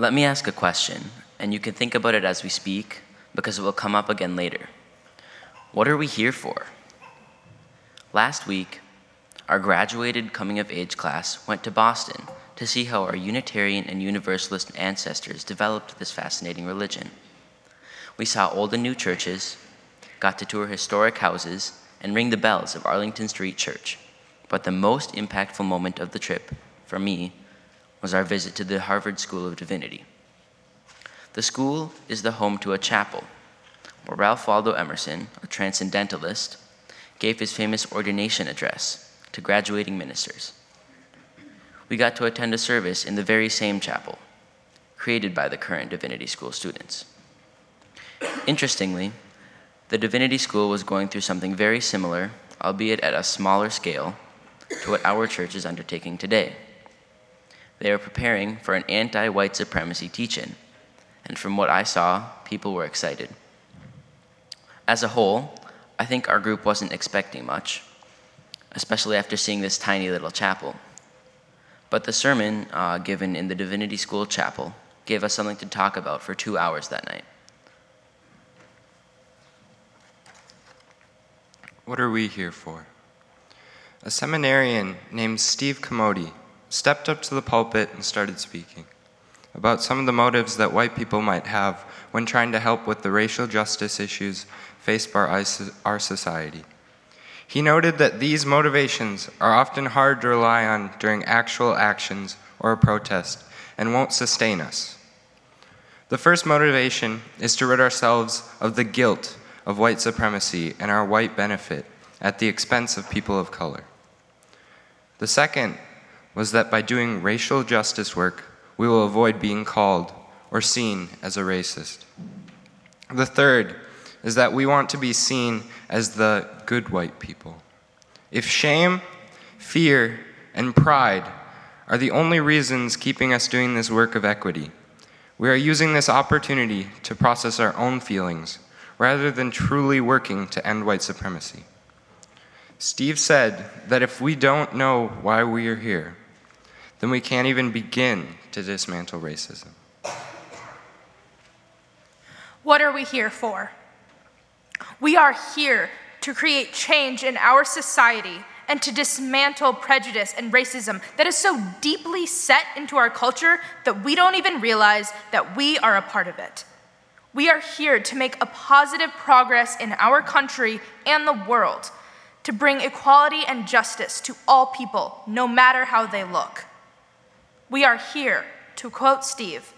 Let me ask a question, and you can think about it as we speak because it will come up again later. What are we here for? Last week, our graduated coming of age class went to Boston to see how our Unitarian and Universalist ancestors developed this fascinating religion. We saw old and new churches, got to tour historic houses, and ring the bells of Arlington Street Church. But the most impactful moment of the trip, for me, was our visit to the Harvard School of Divinity. The school is the home to a chapel where Ralph Waldo Emerson, a transcendentalist, gave his famous ordination address to graduating ministers. We got to attend a service in the very same chapel, created by the current Divinity School students. Interestingly, the Divinity School was going through something very similar, albeit at a smaller scale, to what our church is undertaking today. They were preparing for an anti white supremacy teach in, and from what I saw, people were excited. As a whole, I think our group wasn't expecting much, especially after seeing this tiny little chapel. But the sermon uh, given in the Divinity School chapel gave us something to talk about for two hours that night. What are we here for? A seminarian named Steve Commodi stepped up to the pulpit and started speaking about some of the motives that white people might have when trying to help with the racial justice issues faced by our society. He noted that these motivations are often hard to rely on during actual actions or a protest and won't sustain us. The first motivation is to rid ourselves of the guilt of white supremacy and our white benefit at the expense of people of color. The second was that by doing racial justice work, we will avoid being called or seen as a racist. The third is that we want to be seen as the good white people. If shame, fear, and pride are the only reasons keeping us doing this work of equity, we are using this opportunity to process our own feelings rather than truly working to end white supremacy. Steve said that if we don't know why we are here, then we can't even begin to dismantle racism. What are we here for? We are here to create change in our society and to dismantle prejudice and racism that is so deeply set into our culture that we don't even realize that we are a part of it. We are here to make a positive progress in our country and the world, to bring equality and justice to all people, no matter how they look. We are here, to quote Steve,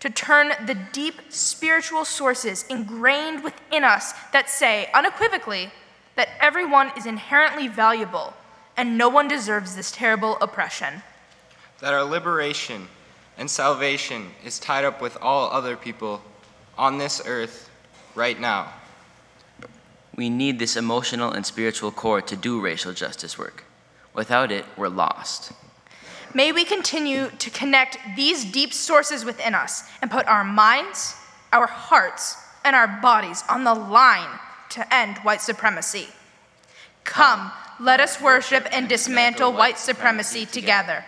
to turn the deep spiritual sources ingrained within us that say unequivocally that everyone is inherently valuable and no one deserves this terrible oppression. That our liberation and salvation is tied up with all other people on this earth right now. We need this emotional and spiritual core to do racial justice work. Without it, we're lost. May we continue to connect these deep sources within us and put our minds, our hearts, and our bodies on the line to end white supremacy. Come, let us worship and dismantle white supremacy together.